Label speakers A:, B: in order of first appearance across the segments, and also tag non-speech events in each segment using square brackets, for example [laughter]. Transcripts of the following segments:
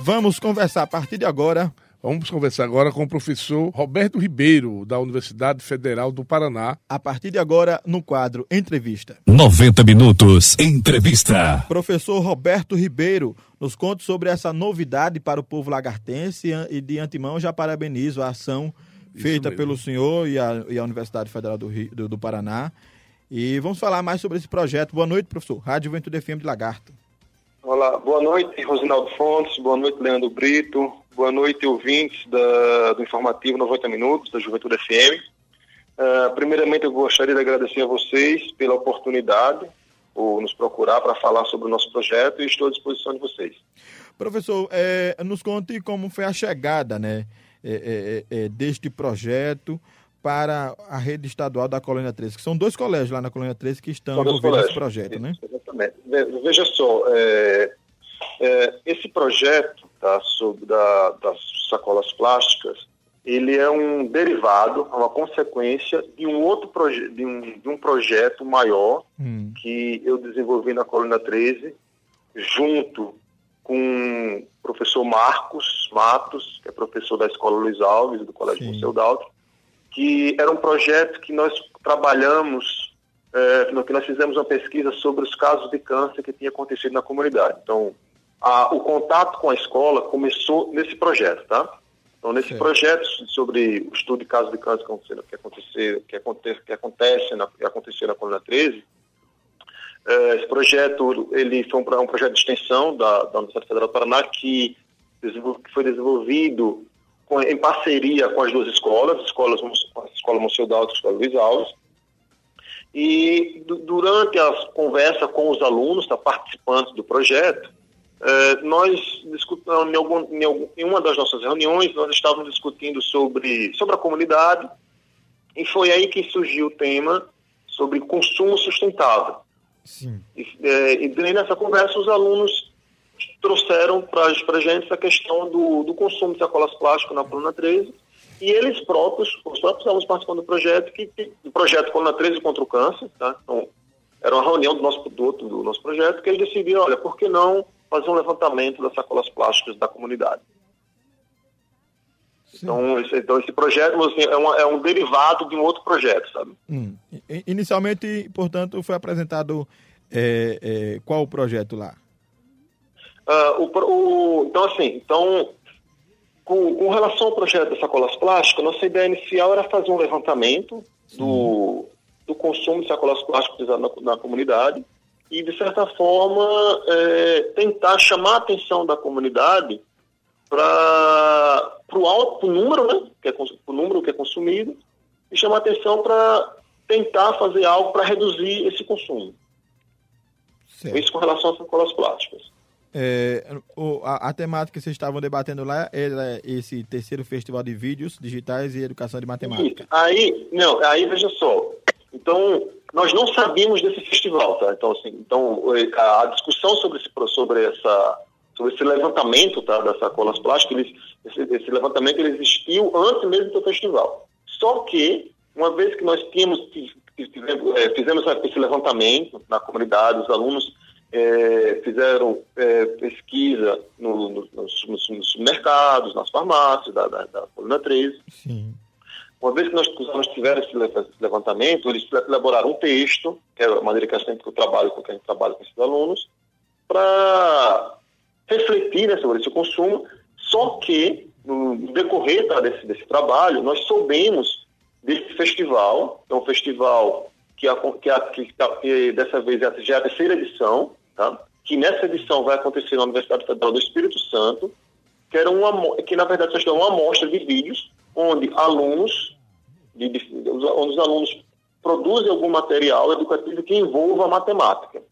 A: Vamos conversar a partir de agora
B: Vamos conversar agora com o professor Roberto Ribeiro, da Universidade Federal do Paraná.
A: A partir de agora, no quadro Entrevista.
C: 90 minutos. Entrevista.
A: Professor Roberto Ribeiro, nos conte sobre essa novidade para o povo lagartense e de antemão já parabenizo a ação feita pelo senhor e a, e a Universidade Federal do, Rio, do, do, Paraná. E vamos falar mais sobre esse projeto. Boa noite, professor. Rádio Juventude FM de Lagarto.
D: Olá, boa noite, Rosinaldo Fontes, boa noite, Leandro Brito, boa noite, ouvintes da, do informativo 90 Minutos, da Juventude FM. Uh, ah, primeiramente, eu gostaria de agradecer a vocês pela oportunidade, por nos procurar para falar sobre o nosso projeto e estou à disposição de vocês.
A: Professor, é, nos conte como foi a chegada né, é, é, deste projeto para a rede estadual da Colônia 13, que são dois colégios lá na Colônia 13 que estão envolvidos nesse projeto, né?
D: Exatamente. Veja só, é, é, esse projeto tá, sobre da, das sacolas plásticas, ele é um derivado, uma consequência de um outro projeto, de, um, de um projeto maior hum. que eu desenvolvi na Colônia 13, junto com o professor Marcos Matos, que é professor da Escola Luiz Alves, do Colégio Museu Daltro, que era um projeto que nós trabalhamos, é, que nós fizemos uma pesquisa sobre os casos de câncer que tinha acontecido na comunidade. Então, a, o contato com a escola começou nesse projeto, tá? Então, nesse Sim. projeto sobre o estudo de casos de câncer que aconteceu, que acontece, que acontece na, que aconteceu na coluna 13, é, esse projeto ele foi um, um, projeto de extensão da, da Universidade Federal do Paraná que, que foi desenvolvido em parceria com as duas escolas, escolas, a Escola Monsenhor Dalto e a Escola Luiz Alves. E durante a conversa com os alunos, tá, participantes do projeto, eh, nós discutimos, em, algum, em, algum, em, uma das nossas reuniões, nós estávamos discutindo sobre, sobre a comunidade, e foi aí que surgiu o tema sobre consumo sustentável. Sim. E, eh, e nessa conversa, os alunos trouxeram para a gente a questão do, do consumo de sacolas plásticas na coluna 13 e eles próprios, os próprios alunos participando do projeto, que, do projeto Coluna 13 contra o Câncer, tá? Então, era uma reunião do nosso, do, do nosso projeto que eles decidiram, olha, por que não fazer um levantamento das sacolas plásticas da comunidade? Então esse, então, esse projeto assim, é, uma, é, um derivado de um outro projeto, sabe?
A: Hum. Inicialmente, portanto, foi apresentado é, é, qual o projeto lá?
D: Uh, o, o, então, assim, então, com, com, relação ao projeto das sacolas plásticas, nossa ideia inicial era fazer um levantamento do, do consumo de sacolas plásticas na, na comunidade e, de certa forma, é, tentar chamar a atenção da comunidade para o alto número, né, que é, o número que é consumido, e chamar a atenção para tentar fazer algo para reduzir esse consumo. Certo. Isso com relação às sacolas plásticas.
A: É, a, a, temática que vocês estavam debatendo lá era esse terceiro festival de vídeos digitais e educação de matemática.
D: Aí, não, aí veja só. Então, nós não sabíamos desse festival, tá? Então, assim, então a, discussão sobre esse, sobre essa, sobre esse levantamento, tá, das sacolas plásticas, esse, esse, levantamento ele existiu antes mesmo do festival. Só que, uma vez que nós tínhamos, é, fizemos esse levantamento na comunidade, os alunos é, fizeram é, pesquisa no, no, nos, nos, mercados, nas farmácias da, da, da coluna 13. Sim. Uma vez que nós, nós tivemos esse levantamento, eles elaboraram um texto, que é a maneira que, sempre que eu trabalho, que a gente trabalha com esses alunos, para refletir né, sobre esse consumo, só que no decorrer tá, desse, desse trabalho, nós soubemos desse festival, é um festival que, a, que, a, que, que dessa vez já é a terceira edição, tá? que nessa edição vai acontecer na Universidade Federal do Espírito Santo, que, era uma, que na verdade é uma amostra de vídeos onde alunos, de, de, onde os alunos produzem algum material educativo que envolva a matemática.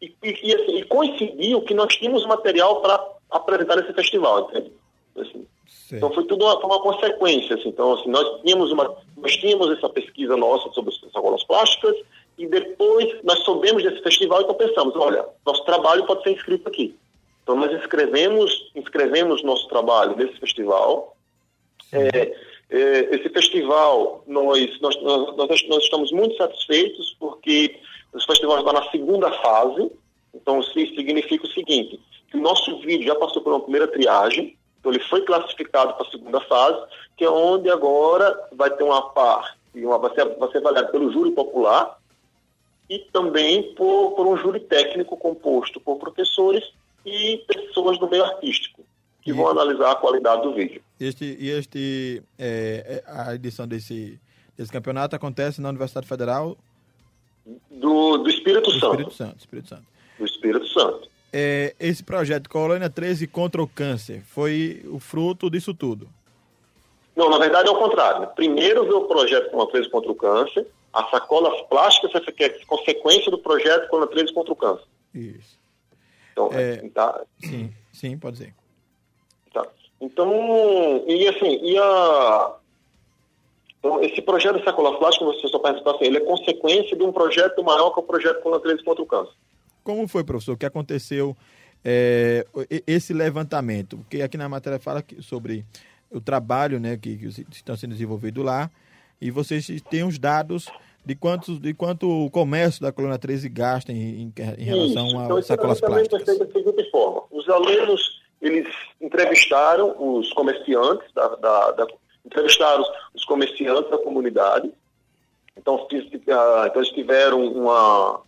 D: E, e, assim, e coincidiu que nós tínhamos material para apresentar nesse festival, entende? Assim, então foi tudo uma, uma consequência. Assim. Então, assim, nós, tínhamos uma, nós tínhamos essa pesquisa nossa sobre as sacolas plásticas, e depois nós soubemos desse festival, então pensamos, olha, nosso trabalho pode ser inscrito aqui. Então nós inscrevemos, inscrevemos nosso trabalho nesse festival. É, é, esse festival, nós, nós, nós, nós, estamos muito satisfeitos porque os festivais estão na segunda fase, então isso significa o seguinte, que o nosso vídeo já passou por uma primeira triagem, então ele foi classificado para a segunda fase, que é onde agora vai ter uma parte, uma, vai, ser, vai ser avaliado pelo júri popular e também por, por um júri técnico composto por professores e pessoas do meio artístico, que e vão analisar a qualidade do vídeo.
A: Este, e este, é, é, a edição desse, desse campeonato acontece na Universidade Federal
D: do, do Espírito
A: do
D: Santo.
A: Espírito Santo. Espírito Santo.
D: Do Espírito Santo.
A: É, esse projeto Colônia 13 contra o câncer foi o fruto disso tudo?
D: Não, na verdade é o contrário. Primeiro veio o projeto Colônia 13 contra o câncer, as sacolas plásticas é consequência do projeto Colônia 13 contra o câncer.
A: Isso.
D: Então, é, tá...
A: Sim, sim, pode ser.
D: Tá. Então, e assim, e a, então, esse projeto de sacola plástica, você só participa assim, ele é consequência de um projeto maior que é o projeto Coluna 13 contra o câncer.
A: Como foi, professor, o que aconteceu é, esse levantamento? Porque aqui na matéria fala sobre o trabalho né, que, que estão sendo desenvolvido lá e vocês têm os dados de, quantos, de quanto o comércio da coluna 13 gasta em, em, em relação Isso. Então, sacolas plásticas.
D: Feito da seguinte forma. Os alunos, eles entrevistaram os comerciantes da, da, da entrevistaram os comerciantes da comunidade. Então, ah, então eles tiveram uma.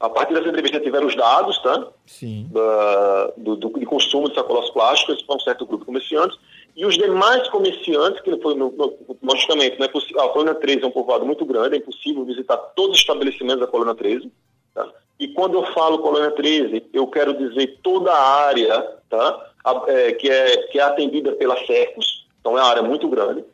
D: A partir dessa entrevista tiveram os dados, tá?
A: Sim.
D: Da, do, do, de consumo de sacolas plásticas para um certo grupo de comerciantes. E os demais comerciantes, que foi, no, no, logicamente, não é possível, a Colônia 13 é um povoado muito grande, é impossível visitar todos os estabelecimentos da Colônia 13. Tá? E quando eu falo Colônia 13, eu quero dizer toda a área tá? A, é, que, é, que é atendida pela SECOS, então é uma área muito grande.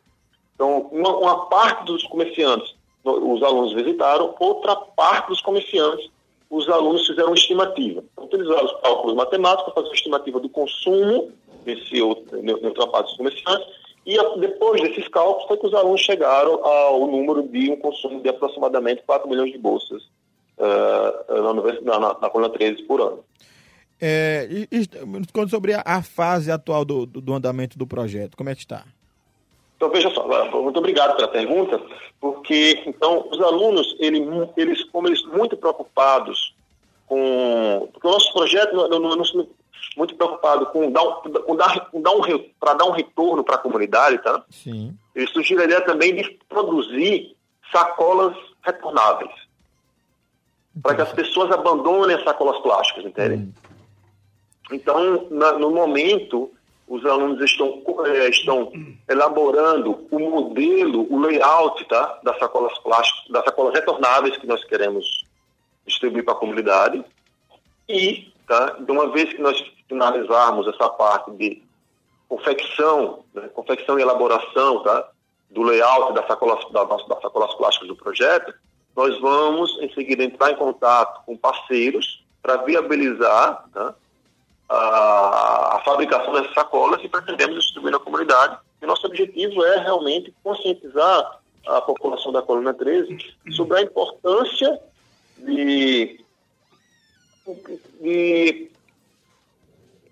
D: Então, uma, uma parte dos comerciantes, os alunos visitaram, outra parte dos comerciantes, os alunos fizeram estimativa. Então, utilizaram os cálculos matemáticos para fazer uma estimativa do consumo desse outro, dos comerciantes, e depois desses cálculos foi que os alunos chegaram ao número de um consumo de aproximadamente 4 milhões de bolsas uh, na, na, na coluna 13 por ano.
A: É, e, e, sobre a, a, fase atual do, do, do, andamento do projeto. Como é que está?
D: Então, veja só, muito obrigado pela pergunta, porque, então, os alunos, eles, eles como eles muito preocupados com... Porque o nosso projeto, nós muito preocupado com dar, com dar, com dar um, para dar um retorno para a comunidade, tá?
A: Sim.
D: A ideia também de produzir sacolas retornáveis, para que as pessoas abandonem as sacolas plásticas, entende? Hum. Então, na, no momento, os alunos estão, é, estão elaborando o modelo, o layout tá, das sacolas plásticas, das sacolas retornáveis que nós queremos distribuir para a comunidade. E, tá, de uma vez que nós finalizarmos essa parte de confecção, né, confecção e elaboração tá, do layout das sacolas, das, das sacolas plásticas do projeto, nós vamos, em seguida, entrar em contato com parceiros para viabilizar tá, a, a fabricação dessas sacolas e pretendemos distribuir na comunidade. E nosso objetivo é realmente conscientizar a população da coluna 13 sobre a importância de, de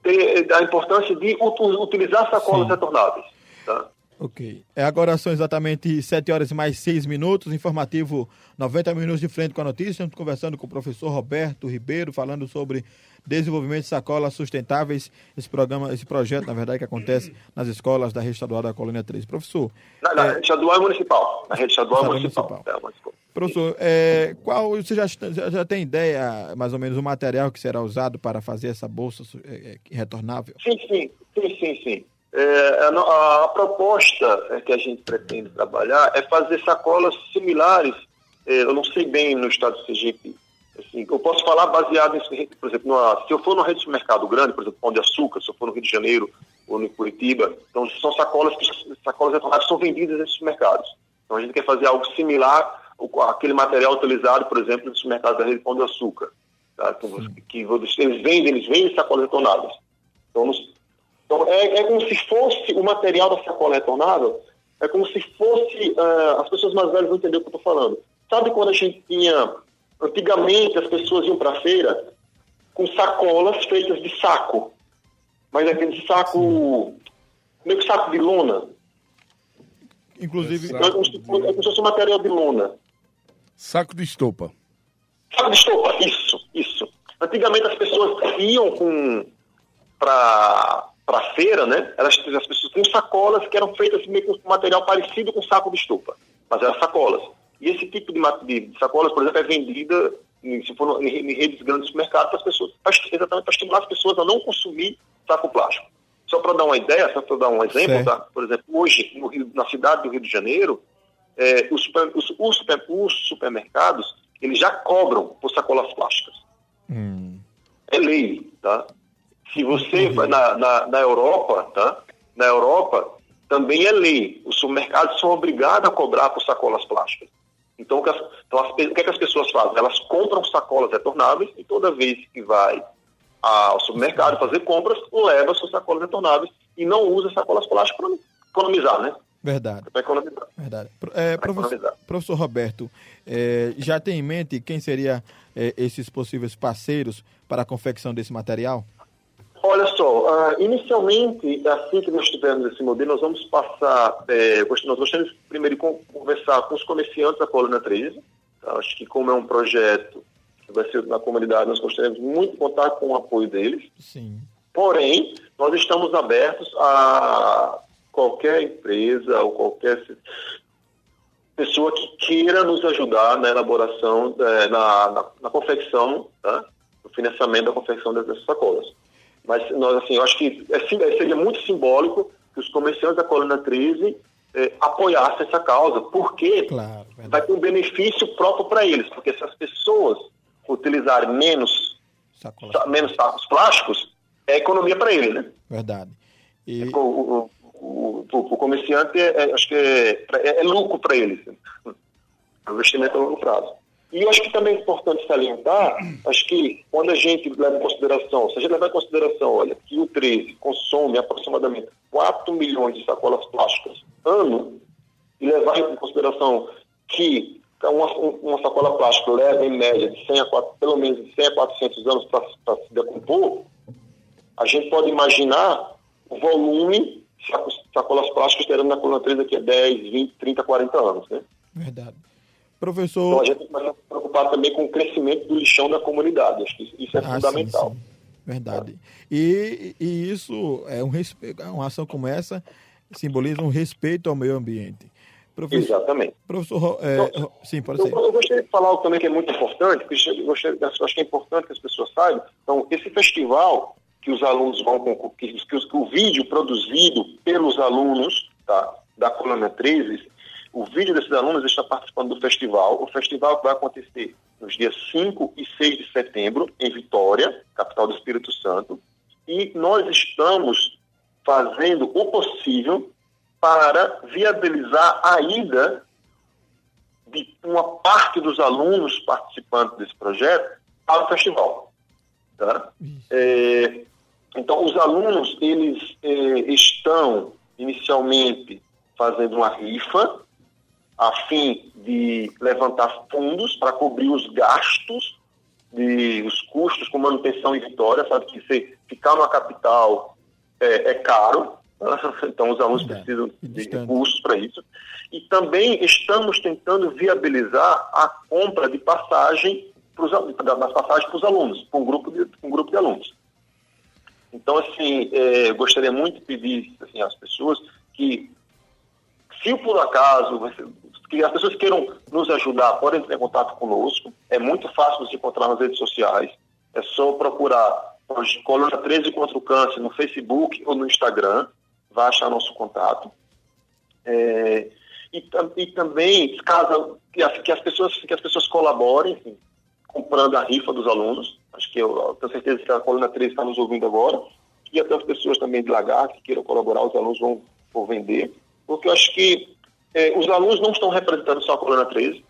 D: ter, a importância de utilizar sacolas Sim. retornáveis. Tá?
A: Ok. É, agora são exatamente 7 horas e mais 6 minutos. Informativo 90 minutos de frente com a notícia. Estamos conversando com o professor Roberto Ribeiro, falando sobre desenvolvimento de sacolas sustentáveis. Esse programa, esse projeto, na verdade, que acontece nas escolas da rede estadual da Colônia 13. Professor.
D: Na, na é, rede estadual e municipal. Na rede estadual e municipal. municipal. É.
A: Professor, é, qual, você já, já, já, tem ideia, mais ou menos, o material que será usado para fazer essa bolsa é, é retornável?
D: Sim, sim, sim, sim, sim. É, a, a, proposta que a gente pretende trabalhar é fazer sacolas similares, é, eu não sei bem no estado do Sergipe, assim, eu posso falar baseado em, por exemplo, numa, se eu for no rede de supermercado grande, por exemplo, Pão de Açúcar, se eu for no Rio de Janeiro ou no Curitiba, então são sacolas que sacolas retornáveis são vendidas nesses mercados. Então a gente quer fazer algo similar àquele material utilizado, por exemplo, nos mercados da rede Pão de Açúcar, tá? então, que, que eles vendem, eles vendem sacolas retornáveis. Então, nos, então, é, é como se fosse o material da sacola retornável, é como se fosse. Uh, as pessoas mais velhas vão entender o que eu estou falando. Sabe quando a gente tinha. Antigamente as pessoas iam para a feira com sacolas feitas de saco, mas aquele saco. meio que saco de lona.
A: Inclusive.
D: É, é como se, é como se fosse material de lona.
B: Saco de estopa.
D: Saco de estopa, isso, isso. Antigamente as pessoas iam com para a feira, né? Elas, as pessoas tinham sacolas que eram feitas meio com material parecido com saco de estufa, mas eram sacolas. E esse tipo de, de sacolas, por exemplo, é vendida em, se for em, em redes grandes de supermercado para as pessoas, pra, exatamente para estimular as pessoas a não consumir saco plástico. Só para dar uma ideia, só para dar um exemplo, tá? por exemplo, hoje Rio, na cidade do Rio de Janeiro, é, os, super, os, os, super, os, supermercados eles já cobram por sacolas plásticas. Hum. É lei, tá? Se você vai na, na, na Europa, tá? Na Europa também é lei. Os supermercados são obrigados a cobrar por sacolas plásticas. Então, o que, as, então as, o que, é que as pessoas fazem? Elas compram sacolas retornáveis e toda vez que vai ao supermercado fazer compras, leva suas sacolas retornáveis e não usa sacolas plásticas para economizar, né?
A: Verdade.
D: Para economizar.
A: Verdade. É, professor, professor, Roberto, é, já tem em mente quem seriam é, esses possíveis parceiros para a confecção desse material?
D: Olha só, uh, inicialmente, assim que nós tivermos esse modelo, nós vamos passar, é, nós gostaríamos primeiro de conversar com os comerciantes da Colônia 13, tá? acho que como é um projeto que vai ser na comunidade, nós gostaríamos muito de contar com o apoio deles.
A: Sim.
D: Porém, nós estamos abertos a qualquer empresa ou qualquer pessoa que queira nos ajudar na elaboração, é, na, na, na confecção, tá? no financiamento da confecção dessas sacolas. Mas nós, assim, eu acho que é, seria muito simbólico que os comerciantes da Colônia 13 é, apoiassem essa causa, porque
A: claro,
D: vai ter um benefício próprio para eles, porque se as pessoas utilizarem menos, sa menos sacos plásticos, é economia para ele, né?
A: Verdade.
D: E... O, o, o, o, comerciante, é, é, acho que é, é, é lucro para ele. É um investimento a longo prazo. E eu acho que também é importante salientar, acho que quando a gente leva em consideração, se a gente levar em consideração, olha, que o 13 consome aproximadamente 4 milhões de sacolas plásticas ano, e levar em consideração que uma, uma sacola plástica leva em média de 100 a 4, pelo menos de 100 a 400 anos para se decompor, a gente pode imaginar o volume de sacolas plásticas terão na coluna 3 daqui a 10, 20, 30, 40 anos. Né?
A: Verdade. Professor.
D: Então a gente vai se preocupar também com o crescimento do lixão da comunidade. Acho que isso é ah, fundamental. Sim, sim.
A: Verdade. E, e isso é um respeito, uma ação como essa simboliza um respeito ao meio ambiente.
D: Professor, Exatamente.
A: Professor, é, então, sim, pode ser.
D: Eu, gostaria de falar também que é muito importante, que gostaria, eu acho que é importante que as pessoas saibam. Então, esse festival que os alunos vão que, que, que o vídeo produzido pelos alunos tá, da Colônia 13 o vídeo desses alunos está participando do festival. O festival vai acontecer nos dias 5 e 6 de setembro, em Vitória, capital do Espírito Santo. E nós estamos fazendo o possível para viabilizar a ida de uma parte dos alunos participantes desse projeto para o festival. Tá? É, então, os alunos, eles é, estão inicialmente fazendo uma rifa a fim de levantar fundos para cobrir os gastos de os custos com manutenção em Vitória, sabe que se ficar numa capital é, é caro, né? [laughs] então os alunos é, precisam de recursos para isso. E também estamos tentando viabilizar a compra de passagem pros, das passagens para os alunos, para um grupo de, um grupo de alunos. Então, assim, é, gostaria muito de pedir assim, às pessoas que, se por acaso que as pessoas queiram nos ajudar, podem entrar em contato conosco. É muito fácil nos encontrar nas redes sociais. É só procurar Colônia 13 contra o Câncer no Facebook ou no Instagram. Vai achar nosso contato. É, e, e, também, caso que as, que as, pessoas, que as pessoas colaborem, enfim, comprando a rifa dos alunos. Acho que eu, eu tenho certeza que a Colônia 13 está nos ouvindo agora. E até as pessoas também de Lagar que queiram colaborar, os alunos vão, vão vender. Porque eu acho que é, os alunos não estão representando só a Colônia 13,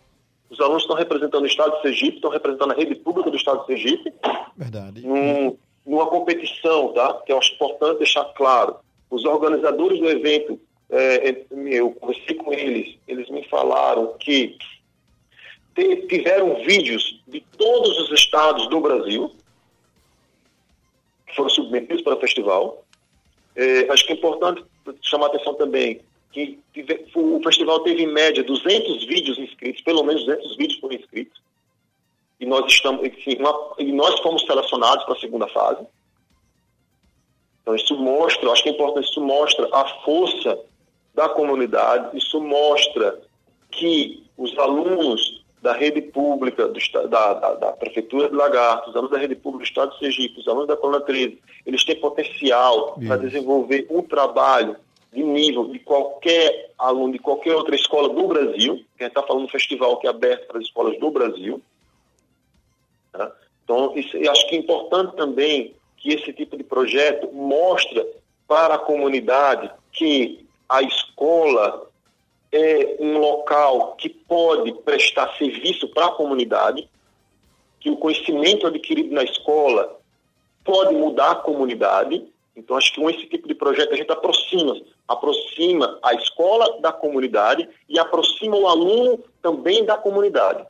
D: os alunos estão representando o Estado de Sergipe, estão representando a rede pública do Estado de Sergipe.
A: Verdade.
D: Num, numa competição, tá? Que eu acho importante deixar claro. Os organizadores do evento, é, é eu conversei com eles, eles me falaram que tiveram vídeos de todos os estados do Brasil que foram submetidos para o festival. Acho que é importante chamar a atenção também que o festival teve em média 200 vídeos inscritos, pelo menos 200 vídeos por inscrito. E nós estamos, enfim, uma, e nós fomos selecionados para a segunda fase. Então isso mostra, acho que é importante, isso mostra a força da comunidade, isso mostra que os alunos da rede pública do, da, da, da, Prefeitura de Lagarto, os alunos da rede pública do Estado de Sergipe, os alunos da Coluna 13, eles têm potencial para desenvolver um trabalho de nível de qualquer aluno de qualquer outra escola do Brasil, a gente está falando um festival que é aberto para as escolas do Brasil. Tá? Então, isso, eu acho que é importante também que esse tipo de projeto mostre para a comunidade que a escola é um local que pode prestar serviço para a comunidade, que o conhecimento adquirido na escola pode mudar a comunidade. Então, acho que com esse tipo de projeto a gente aproxima, aproxima a escola da comunidade e aproxima o aluno também da comunidade.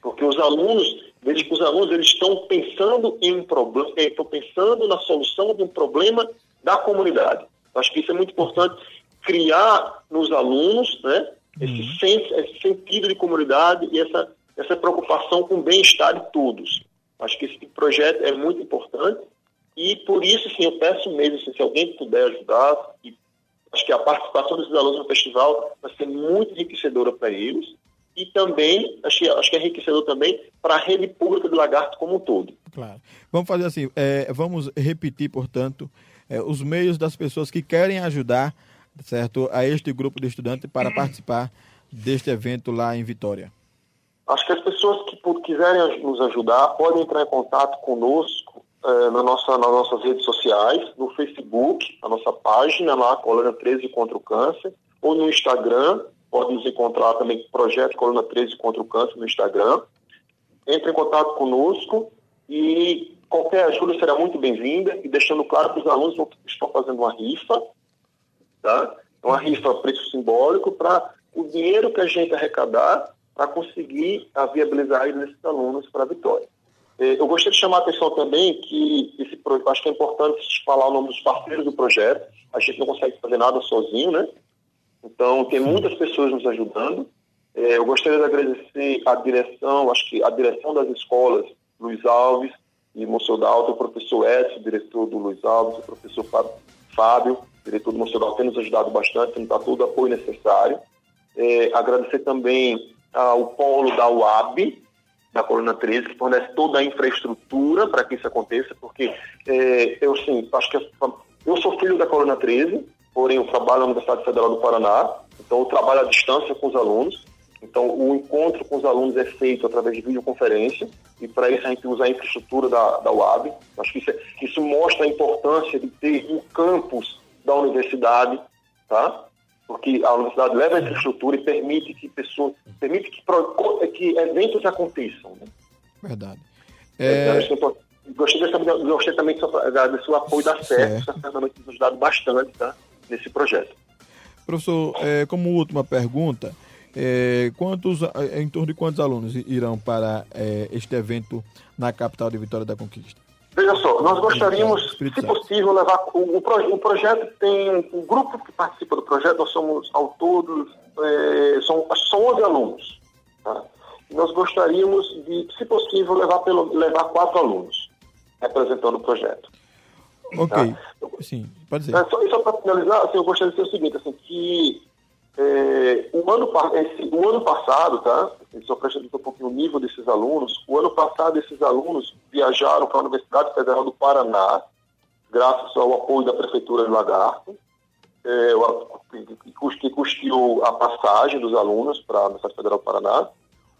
D: Porque os alunos, veja que os alunos eles estão pensando em um problema, estão pensando na solução de um problema da comunidade. Acho que isso é muito importante criar nos alunos né, esse, uhum. sen esse sentido de comunidade e essa, essa preocupação com o bem-estar de todos. Acho que esse tipo projeto é muito importante e por isso, sim, eu peço mesmo, assim, se alguém puder ajudar, e acho que a participação desses alunos no festival vai ser muito enriquecedora para eles e também, acho, acho que é enriquecedor também para a rede pública do Lagarto como um todo.
A: Claro. Vamos fazer assim, é, vamos repetir, portanto, é, os meios das pessoas que querem ajudar certo, a este grupo de estudantes para participar deste evento lá em Vitória?
D: Acho que as pessoas que quiserem nos ajudar podem entrar em contato conosco eh, na nossa, nas nossas redes sociais, no Facebook, a nossa página lá, Colônia 13 contra o Câncer, ou no Instagram, pode nos encontrar também Projeto Colônia 13 contra o Câncer no Instagram. Entre em contato conosco e qualquer ajuda será muito bem-vinda e deixando claro que os alunos estão fazendo uma rifa Tá? Uma rifa preço simbólico para o dinheiro que a gente arrecadar para conseguir a viabilizar esses alunos para a vitória. É, eu gostaria de chamar a atenção também que esse acho que é importante falar o nome dos parceiros do projeto. A gente não consegue fazer nada sozinho, né? Então tem muitas pessoas nos ajudando. É, eu gostaria de agradecer a direção, acho que a direção das escolas, Luiz Alves e Moçodalto, o professor Edson, diretor do Luiz Alves, o professor Fábio, diretor do Museu tem nos ajudado bastante, nos dá todo o apoio necessário. É, agradecer também ao polo da UAB, da Coluna 13, que fornece toda a infraestrutura para que isso aconteça, porque é, eu, sim, acho que eu sou filho da Coluna 13, porém eu trabalho na Universidade Federal do Paraná, então eu trabalho à distância com os alunos, então o encontro com os alunos é feito através de videoconferência, e para isso a gente usa a infraestrutura da, da UAB. Acho que isso, é, isso mostra a importância de ter um campus da universidade, tá? Porque a universidade leva a infraestrutura e permite que pessoas, permite que, que eventos aconteçam. Né?
A: Verdade.
D: É... É, gostei, dessa, gostei também de agradecer o apoio da CEF, que também nos ajudado bastante tá? nesse projeto.
A: Professor, é, como última pergunta, é, quantos, em torno de quantos alunos irão para é, este evento na capital de Vitória da Conquista?
D: Veja só, nós gostaríamos, se possível, levar. O, o, o, projeto tem. O grupo que participa do projeto, nós somos ao todo. É, são, são 11 alunos. Tá? Nós gostaríamos de, se possível, levar, pelo, levar quatro alunos representando o projeto.
A: Ok. Tá? Sim, pode ser. É,
D: só, só para finalizar, assim, eu gostaria de dizer o seguinte, assim, que é, o, ano, esse, o ano passado, tá? Só para um pouquinho o nível desses alunos, o ano passado esses alunos viajaram para a Universidade Federal do Paraná, graças ao apoio da Prefeitura de Lagarto, é, que custeou a passagem dos alunos para a Universidade Federal do Paraná,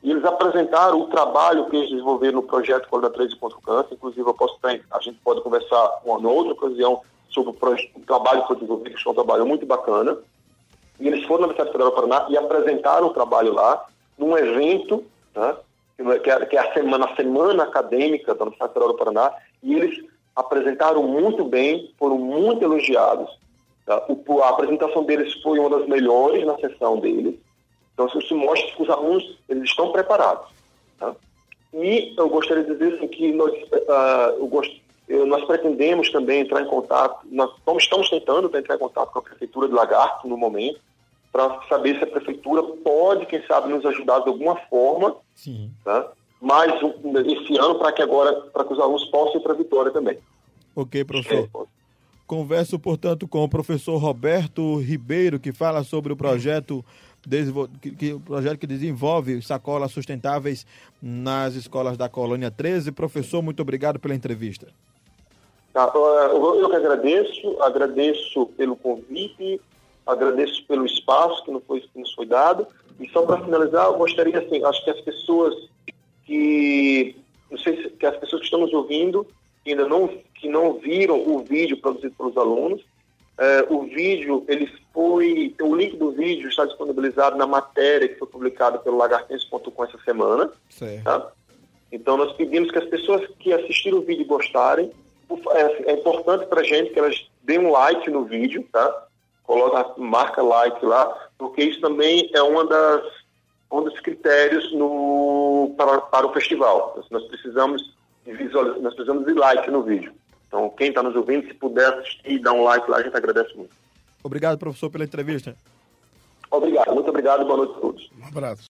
D: e eles apresentaram o trabalho que eles desenvolveram no projeto Coluna 13 contra o Câncer, inclusive eu posso a gente pode conversar uma outra ocasião sobre o, o trabalho que foi desenvolvido, que é um trabalho muito bacana, e eles foram na Universidade Federal do Paraná e apresentaram o trabalho lá, num evento, né, que é, que é a, semana, a semana acadêmica da Universidade Federal do Paraná, e eles apresentaram muito bem, foram muito elogiados. Tá? O, a apresentação deles foi uma das melhores na sessão deles. Então, isso mostra que os alunos eles estão preparados. Tá? E eu gostaria de dizer assim, que nós, uh, gost... nós pretendemos também entrar em contato, nós estamos tentando entrar em contato com a Prefeitura de Lagarto no momento, para saber se a prefeitura pode, quem sabe, nos ajudar de alguma forma. Sim. Tá? Mais esse ano para que agora, para que os alunos possam ir para Vitória também.
A: Ok, professor. É, Converso, portanto, com o professor Roberto Ribeiro, que fala sobre o projeto que, que, o projeto que desenvolve sacolas sustentáveis nas escolas da Colônia 13. Professor, muito obrigado pela entrevista.
D: Tá, eu que agradeço, agradeço pelo convite, agradeço pelo espaço que nos foi, que nos foi dado. E só para finalizar, eu gostaria, assim, acho que as pessoas que, não sei se, que as pessoas que estão nos ouvindo, que ainda não, que não viram o vídeo produzido pelos alunos, é, o vídeo, ele foi. O link do vídeo está disponibilizado na matéria que foi publicada pelo lagartense.com essa semana. Tá? Então, nós pedimos que as pessoas que assistiram o vídeo gostarem. É, é importante para a gente que elas deem um like no vídeo, tá? Coloca, marca like lá, porque isso também é uma das, um dos critérios no, para, para o festival. Nós precisamos visualizar, nós precisamos de like no vídeo. Então, quem está nos ouvindo, se puder assistir e dar um like lá, a gente agradece muito.
A: Obrigado, professor, pela entrevista.
D: Obrigado, muito obrigado, boa noite a todos.
B: Um abraço.